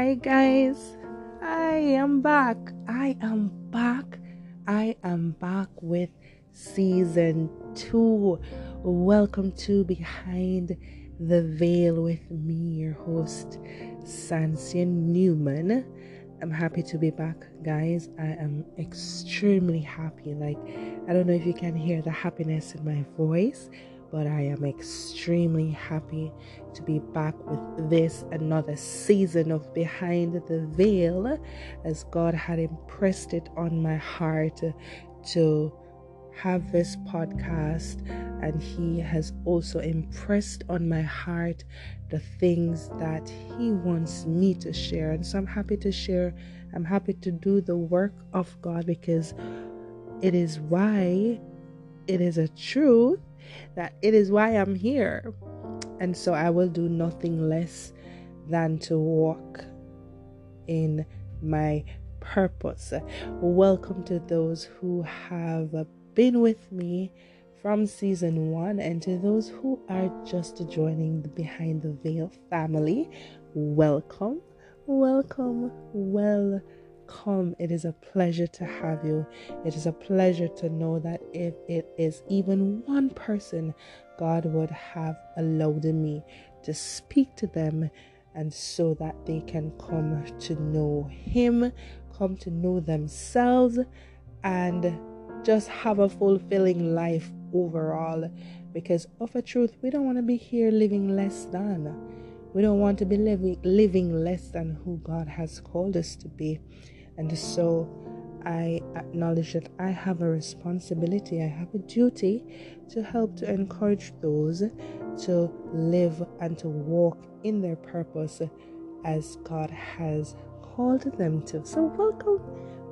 Hi, guys. I am back. I am back. I am back with season two. Welcome to Behind the Veil with me, your host, Sansia Newman. I'm happy to be back, guys. I am extremely happy. Like, I don't know if you can hear the happiness in my voice, but I am extremely happy to be back with this another season of Behind the Veil as God had impressed it on my heart to have this podcast and he has also impressed on my heart the things that he wants me to share. And so I'm happy to share I'm happy to do the work of God because it is why it is a truth that it is why I'm here. And so I will do nothing less than to walk in my purpose. Welcome to those who have been with me from season one and to those who are just joining the Behind the Veil family. Welcome, welcome, welcome come. It is a pleasure to have you. It is a pleasure to know that if it is even one person, God would have allowed me to speak to them and so that they can come to know Him, come to know themselves, and just have a fulfilling life overall. Because of a truth, we don't want to be here living less than. We don't want to be living living less than who God has called us to be. And so I acknowledge that I have a responsibility, I have a duty to help to encourage those to live and to walk in their purpose as God has called them to. So, welcome,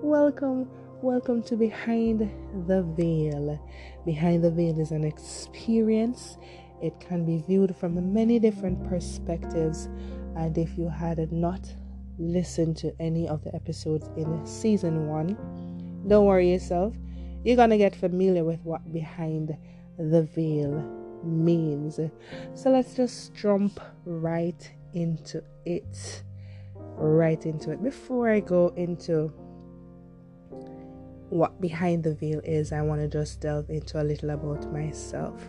welcome, welcome to Behind the Veil. Behind the Veil is an experience, it can be viewed from many different perspectives. And if you had not listen to any of the episodes in season one, don't worry yourself. You're gonna get familiar with what behind the veil means. So let's just jump right into it. Right into it. Before I go into what behind the veil is, I want to just delve into a little about myself.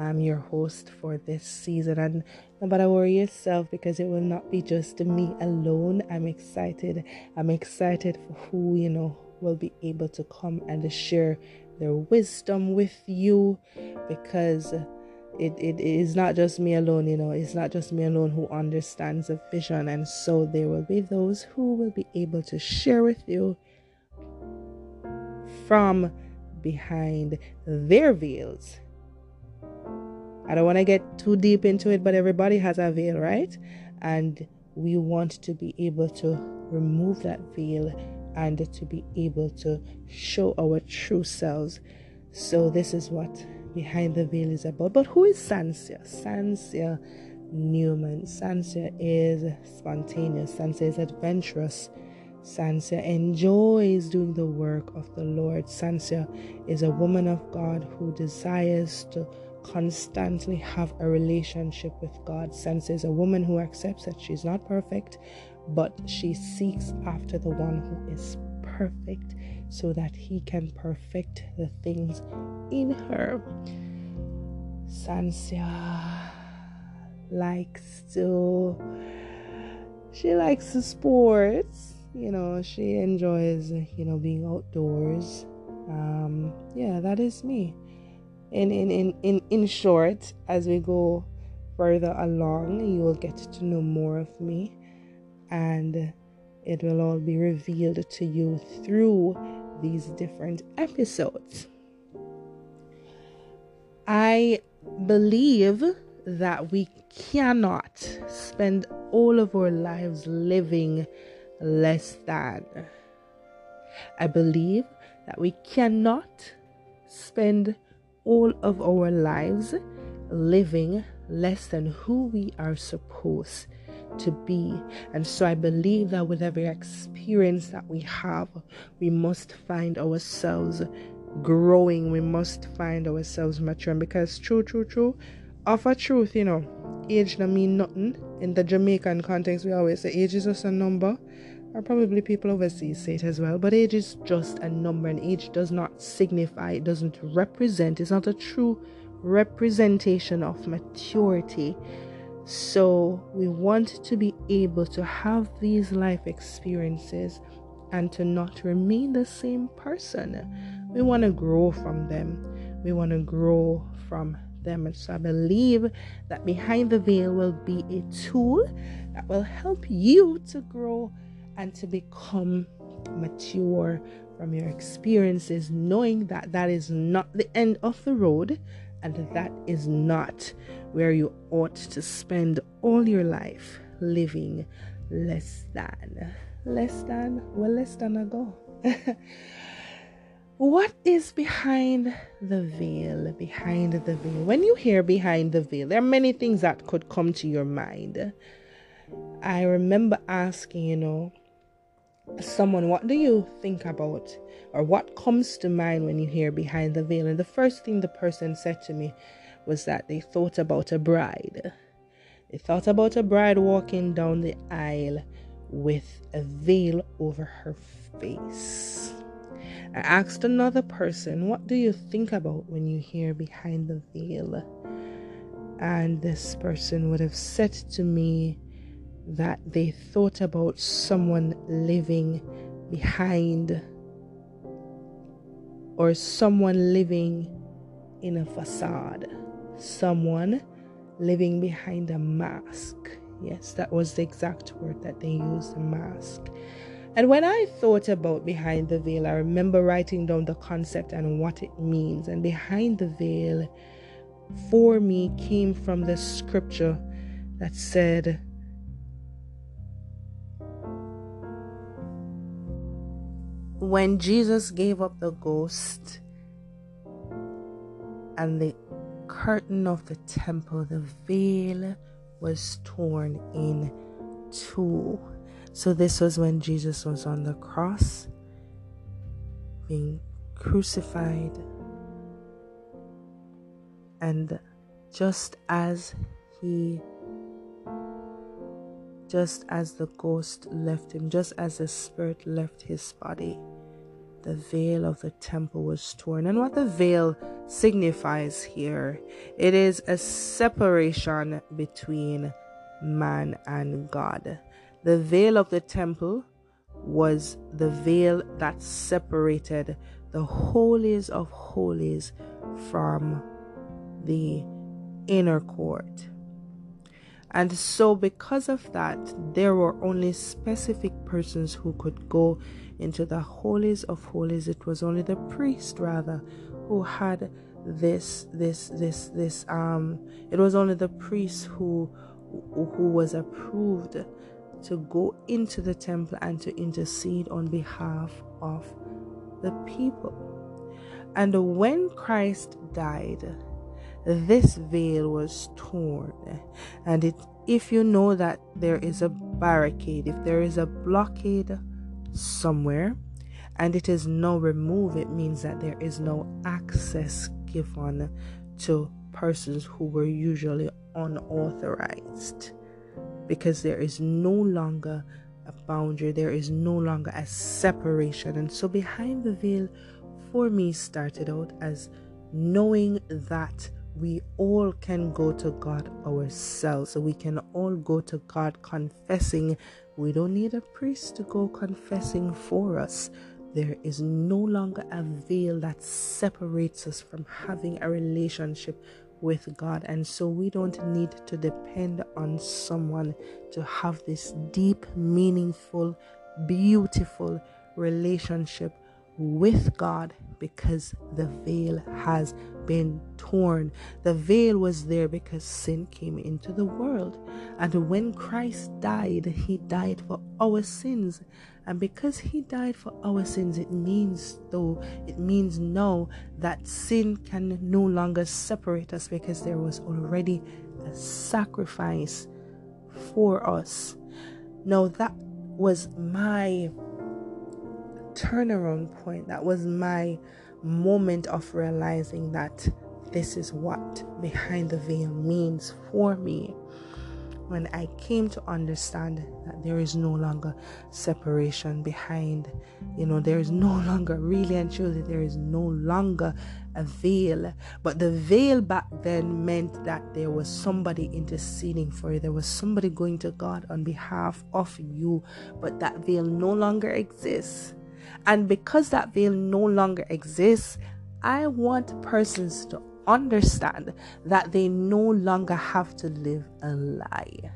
I'm your host for this season, and no matter worry yourself because it will not be just me alone. I'm excited. I'm excited for who you know will be able to come and share their wisdom with you because it, it is not just me alone, you know, it's not just me alone who understands the vision, and so there will be those who will be able to share with you from behind their veils I don't want to get too deep into it, but everybody has a veil, right? And we want to be able to remove that veil and to be able to show our true selves. So, this is what Behind the Veil is about. But who is Sansia? Sansia Newman. Sansia is spontaneous, Sansia is adventurous. Sansia enjoys doing the work of the Lord. Sansia is a woman of God who desires to constantly have a relationship with God. Sansia's a woman who accepts that she's not perfect, but she seeks after the one who is perfect so that he can perfect the things in her. Sansia likes to she likes the sports you know she enjoys you know being outdoors um yeah that is me in in in in, in short as we go further along you will get to know more of me and it will all be revealed to you through these different episodes. I believe that we cannot spend all of our lives living less than. I believe that we cannot spend all of our lives living less than who we are supposed to be. And so I believe that with every experience that we have, we must find ourselves growing. We must find ourselves maturing because true, true, true, of a truth, you know, age don't mean nothing. In the Jamaican context, we always say age is just a number, or probably people overseas say it as well. But age is just a number, and age does not signify, it doesn't represent, it's not a true representation of maturity. So, we want to be able to have these life experiences and to not remain the same person. We want to grow from them. We want to grow from them. And so I believe that behind the veil will be a tool that will help you to grow and to become mature from your experiences, knowing that that is not the end of the road and that is not where you ought to spend all your life living less than. Less than? Well, less than a ago. what is behind the veil? Behind the veil. When you hear behind the veil, there are many things that could come to your mind. I remember asking, you know, someone, what do you think about or what comes to mind when you hear behind the veil? And the first thing the person said to me was that they thought about a bride. They thought about a bride walking down the aisle with a veil over her face. I asked another person, What do you think about when you hear behind the veil? And this person would have said to me that they thought about someone living behind or someone living in a facade, someone living behind a mask. Yes, that was the exact word that they used, a mask. And when I thought about behind the veil, I remember writing down the concept and what it means. And behind the veil, for me, came from the scripture that said, When Jesus gave up the ghost and the curtain of the temple, the veil was torn in two. So, this was when Jesus was on the cross, being crucified. And just as he, just as the ghost left him, just as the spirit left his body, the veil of the temple was torn. And what the veil signifies here, it is a separation between man and God. The veil of the temple was the veil that separated the holies of holies from the inner court. And so, because of that, there were only specific persons who could go into the holies of holies. It was only the priest, rather, who had this, this, this, this. Um, it was only the priest who, who was approved to go into the temple and to intercede on behalf of the people. And when Christ died, this veil was torn. And it, if you know that there is a barricade, if there is a blockade somewhere, and it is now removed, it means that there is no access given to persons who were usually unauthorized because there is no longer a boundary, there is no longer a separation. And so, behind the veil for me started out as knowing that we all can go to God ourselves. So we can all go to God confessing. We don't need a priest to go confessing for us. There is no longer a veil that separates us from having a relationship with God. And so we don't need to depend on someone to have this deep, meaningful, beautiful relationship with God because the veil has been torn. The veil was there because sin came into the world. And when Christ died, he died for our sins. And because he died for our sins, it means though it means now that sin can no longer separate us because there was already a sacrifice for us. Now that was my turnaround point. That was my moment of realizing that this is what behind the veil means for me. when I came to understand that there is no longer separation behind, you know, there is no longer, really and truly, there is no longer a veil. But the veil back then meant that there was somebody interceding for you, there was somebody going to God on behalf of you, but that veil no longer exists. And because that veil no longer exists, I want persons to understand that they no longer have to live a lie.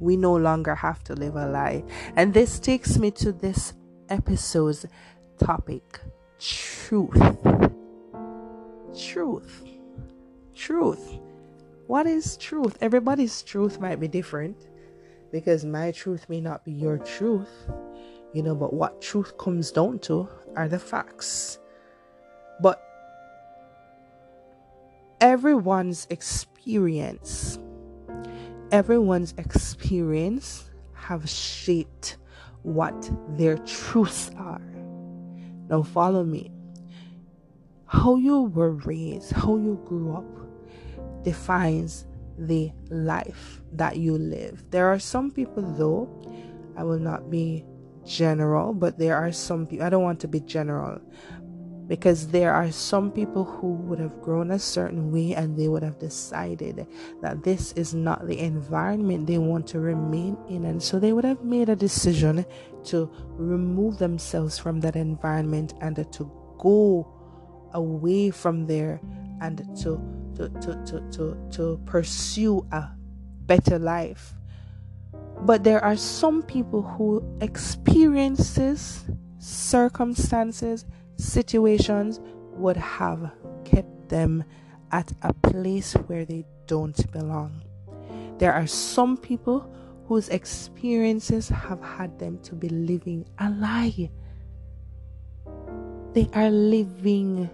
We no longer have to live a lie. And this takes me to this episode's topic truth. Truth. Truth. What is truth? Everybody's truth might be different because my truth may not be your truth, you know, but what truth comes down to are the facts. But everyone's experience everyone's experience have shaped what their truths are. Now follow me. How you were raised how you grew up defines the life that you live. There are some people though i will not be general but there are some people i don't want to be general because there are some people who would have grown a certain way and they would have decided that this is not the environment they want to remain in and so they would have made a decision to remove themselves from that environment and to go away from there and to to to to to, to pursue a better life but there are some people who experiences circumstances situations would have kept them at a place where they don't belong. There are some people whose experiences have had them to be living a lie. They are living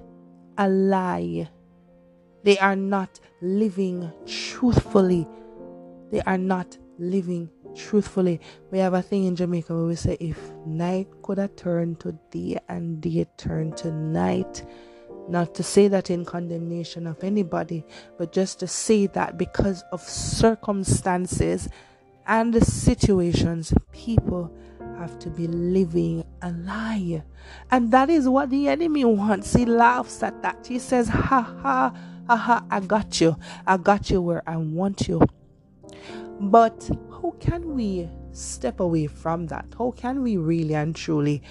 a lie. They are not living truthfully. They are not living truthfully, we have a thing in Jamaica where we say if night could have turned to day and day turned to night. Not to say that in condemnation of anybody, but just to say that because of circumstances and the situations, people have to be living a lie. And that is what the enemy wants. He laughs at that. He says, Ha ha, ha ha, I got you. I got you where I want you. But can we step away from that? How can we really and truly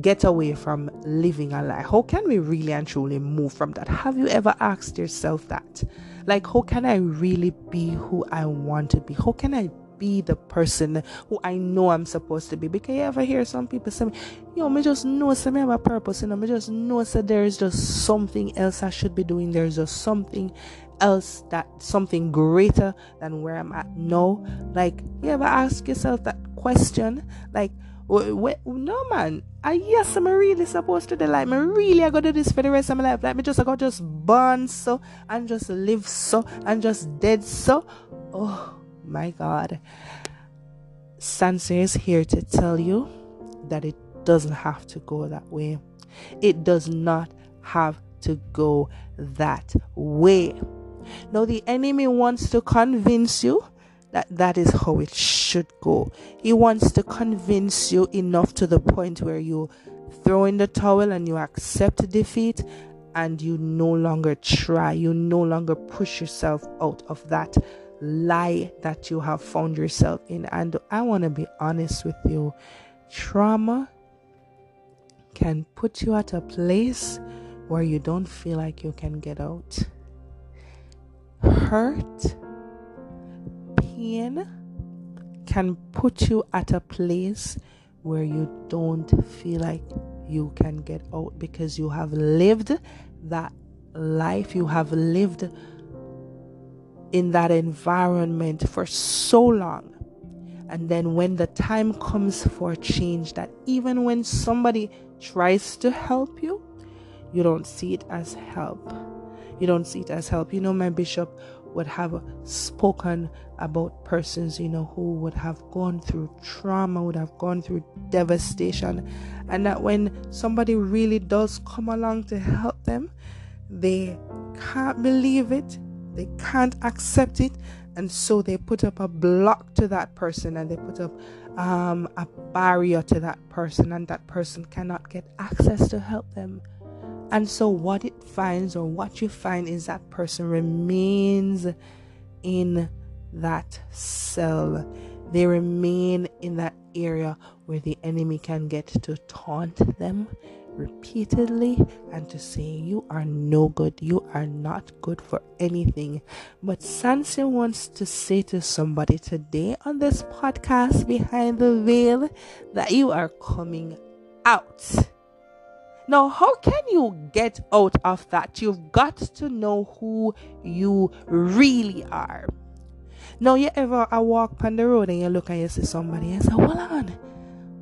get away from living a lie? How can we really and truly move from that? Have you ever asked yourself that? Like, how can I really be who I want to be? How can I be the person who I know I'm supposed to be. Because you ever hear some people say, yo, me just know so me have a purpose, you know, me just know so there is just something else I should be doing. There's just something else that something greater than where I'm at now. Like, you ever ask yourself that question? Like, wh- no man, I yes, I'm really supposed to do like me really I gotta do this for the rest of my life. Like me just I got just born so and just live so and just dead so. Oh my god. Sansia is here to tell you that it doesn't have to go that way. It does not have to go that way. Now, the enemy wants to convince you that that is how it should go. He wants to convince you enough to the point where you throw in the towel and you accept defeat and you no longer try, you no longer push yourself out of that lie that you have found yourself in. And I want to be honest with you trauma can put you at a place where you don't feel like you can get out hurt, pain can put you at a place where you don't feel like you can get out because you have lived that life, you have lived in that environment for so long. And then when the time comes for change, that even when somebody tries to help you, you don't see it as help you don't see it as help. You know, my bishop would have spoken about persons, you know, who would have gone through trauma, would have gone through devastation, and that when somebody really does come along to help them, they can't believe it, they can't accept it, And so they put up a block to that person and they put up um, a barrier to that person, and that person cannot get access to help them. And so, what it finds, or what you find, is that person remains in that cell. They remain in that area where the enemy can get to taunt them, repeatedly and to say, You are no good, you are not good for anything. But Sansia wants to say to somebody today on this podcast, Behind the Veil, that you are coming out. Now, how can you get out of that? You've got to know who you really are. Now, you ever I walk on the road and you look and you see somebody and say, Hold on,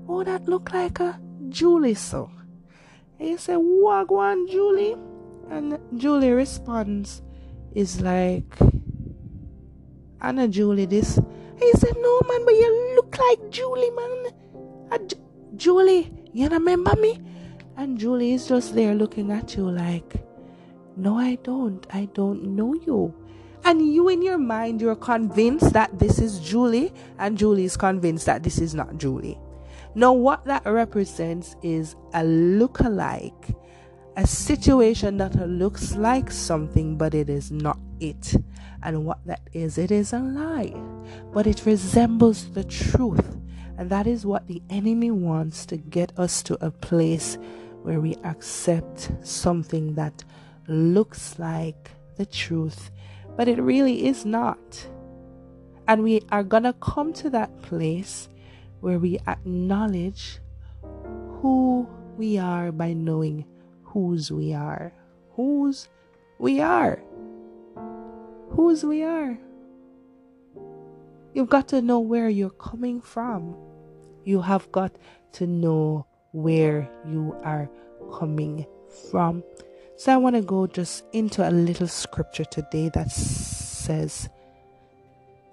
oh, that look like a Julie so. And He said, Wagwan, Julie. And Julie responds, is like, Anna Julie, this. He said, No, man, but you look like Julie, man. Uh, J- Julie, you remember me? And Julie is just there looking at you like, No, I don't. I don't know you. And you, in your mind, you're convinced that this is Julie, and Julie is convinced that this is not Julie. Now, what that represents is a look-alike, a situation that looks like something, but it is not it. And what that is, it is a lie, but it resembles the truth. And that is what the enemy wants to get us to a place where we accept something that looks like the truth, but it really is not. And we are going to come to that place where we acknowledge who we are by knowing whose we are. Whose we are. Whose we are. You've got to know where you're coming from. You have got to know where you are coming from. So I want to go just into a little scripture today that says,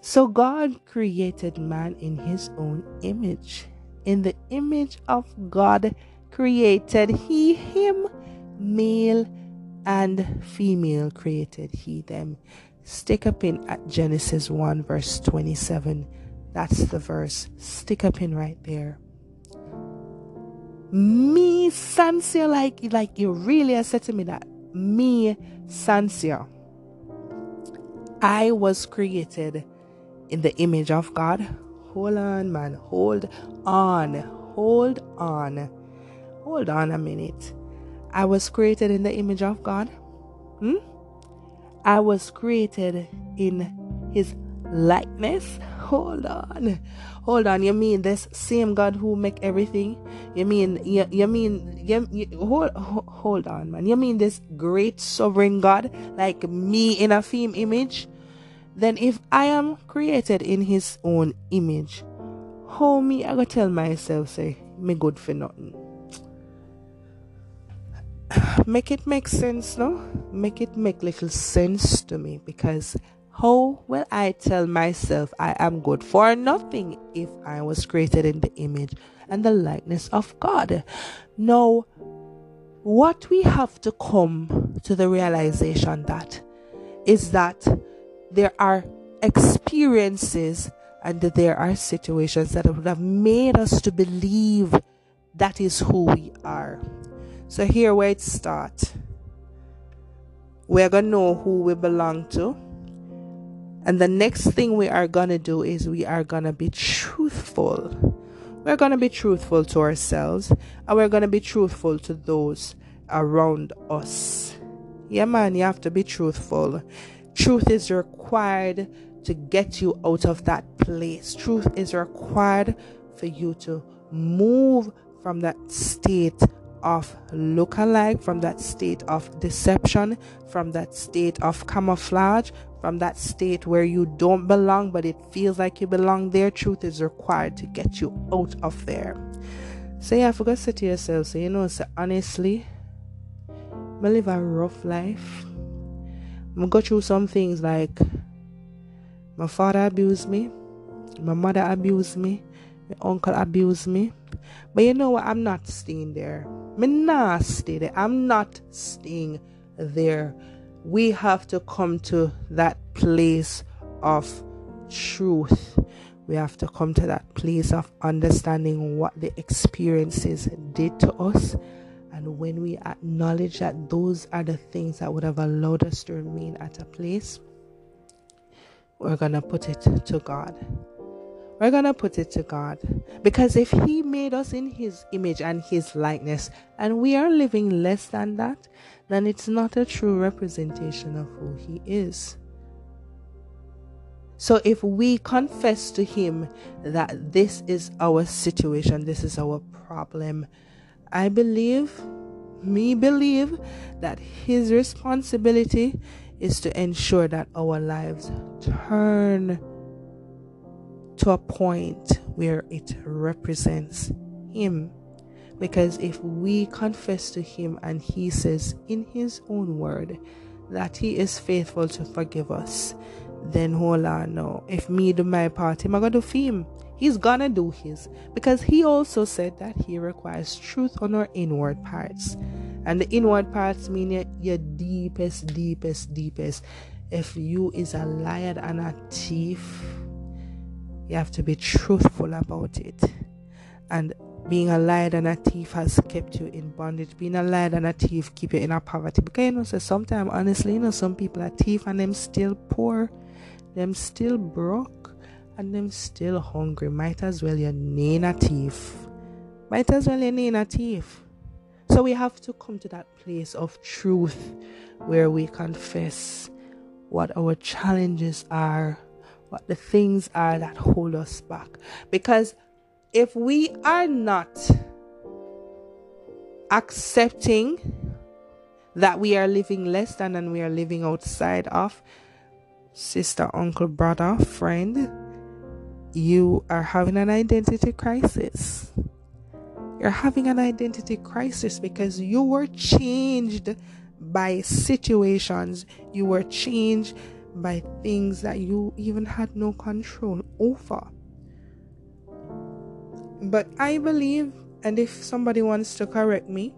so God created man in his own image. In the image of God created he him, male and female created he them. Stick a pin at Genesis 1, verse 27. That's the verse. Stick a pin right there. Me, Sansia, like, like you really said to me that. Me, Sansia. I was created in the image of God. Hold on, man. Hold on. Hold on. Hold on a minute. I was created in the image of God. Hmm? I was created in his likeness. Hold on. Hold on. You mean this same God who make everything? You mean you, you mean you, you, hold hold on man. You mean this great sovereign God like me in a theme image? then if I am created in his own image, how me i gotta tell myself say me good for nothing? Make it make sense, no? Make it make little sense to me because how will I tell myself I am good for nothing if I was created in the image and the likeness of God? Now, what we have to come to the realization that is that there are experiences and there are situations that would have made us to believe that is who we are. So here where it starts. We're gonna know who we belong to. And the next thing we are gonna do is we are gonna be truthful. We're gonna be truthful to ourselves and we're gonna be truthful to those around us. Yeah, man, you have to be truthful. Truth is required to get you out of that place. Truth is required for you to move from that state of look-alike, from that state of deception, from that state of camouflage, from that state where you don't belong but it feels like you belong there. Truth is required to get you out of there. So yeah, forgot to say to yourself, so you know, so honestly, I live a rough life. I go through some things like my father abused me, my mother abused me, my uncle abused me. But you know what? I'm not staying there. I'm not stay there. I'm not staying there. We have to come to that place of truth. We have to come to that place of understanding what the experiences did to us. And when we acknowledge that those are the things that would have allowed us to remain at a place, we're going to put it to God. We're going to put it to God. Because if He made us in His image and His likeness, and we are living less than that, then it's not a true representation of who He is. So if we confess to Him that this is our situation, this is our problem, I believe, me believe, that His responsibility is to ensure that our lives turn to a point where it represents Him. Because if we confess to Him and He says in His own word that He is faithful to forgive us, then hold on now. If me do my part, Him I gonna do Him. He's gonna do His. Because He also said that He requires truth on our inward parts. And the inward parts mean your, your deepest, deepest, deepest. If you is a liar and a thief, you have to be truthful about it. And being a liar and a thief has kept you in bondage. Being a liar and a thief keep you in a poverty. Because you know, so sometimes honestly, you know, some people are thief and them still poor, them still broke, and them still hungry. Might as well you name a thief. Might as well you name a thief. So we have to come to that place of truth where we confess what our challenges are, what the things are that hold us back. Because if we are not accepting that we are living less than and we are living outside of sister, uncle, brother, friend, you are having an identity crisis. You're having an identity crisis because you were changed by situations, you were changed by things that you even had no control over. But I believe, and if somebody wants to correct me,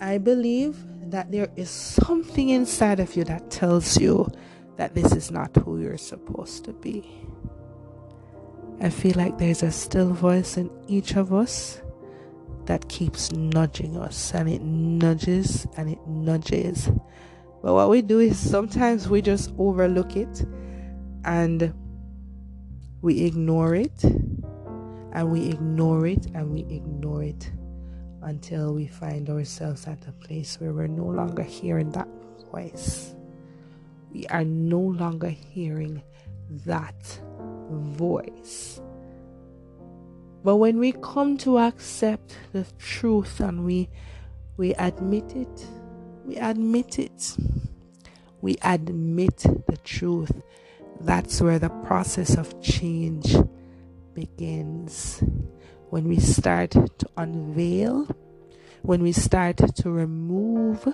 I believe that there is something inside of you that tells you that this is not who you're supposed to be. I feel like there's a still voice in each of us that keeps nudging us, and it nudges and it nudges. But what we do is sometimes we just overlook it and we ignore it and we ignore it and we ignore it until we find ourselves at a place where we're no longer hearing that voice. We are no longer hearing that voice. But when we come to accept the truth and we we admit it, we admit it. We admit the truth. That's where the process of change begins. When we start to unveil, when we start to remove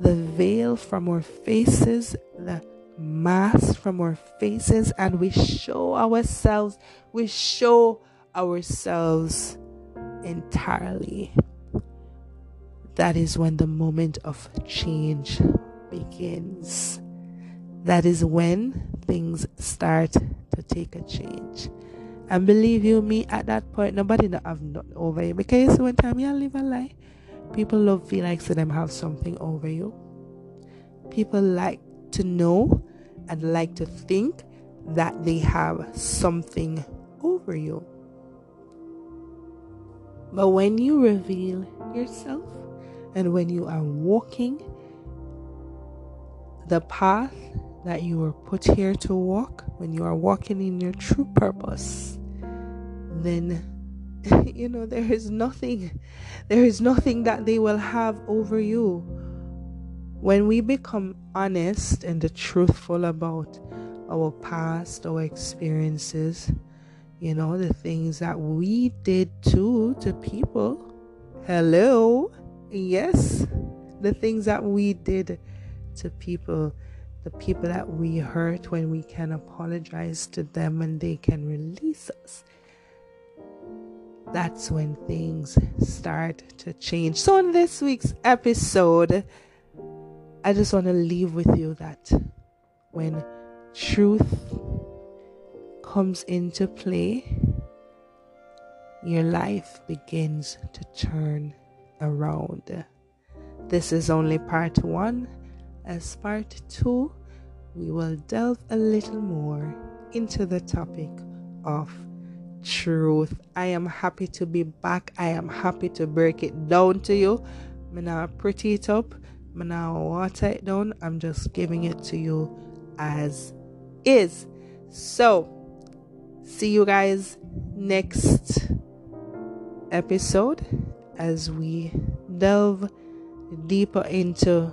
the veil from our faces, the mask from our faces, and we show ourselves, we show ourselves entirely. That is when the moment of change begins. That is when things start to take a change. And believe you me, at that point, nobody not have nothing over you. Because one time you live a lie, people love feel like so them have something over you. People like to know and like to think that they have something over you. But when you reveal yourself and when you are walking the path that you were put here to walk, when you are walking in your true purpose, then you know there is nothing there is nothing that they will have over you. When we become honest and truthful about our past our experiences you know the things that we did too to people. Hello yes the things that we did to people the people that we hurt when we can apologize to them and they can release us that's when things start to change. So, in this week's episode, I just want to leave with you that when truth comes into play, your life begins to turn around. This is only part one. As part two, we will delve a little more into the topic of truth. I am happy to be back. I am happy to break it down to you. I'm not pretty it up. I'm not water it down. I'm just giving it to you as is. So, see you guys next episode as we delve deeper into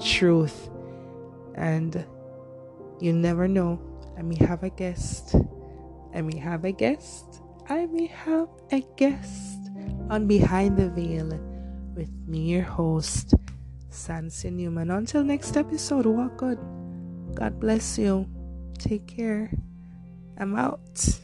truth. And you never know, I may have a guest. I may have a guest. I may have a guest on Behind the Veil with me, your host, Sansia Newman. Until next episode, walk good. God bless you. Take care. I'm out.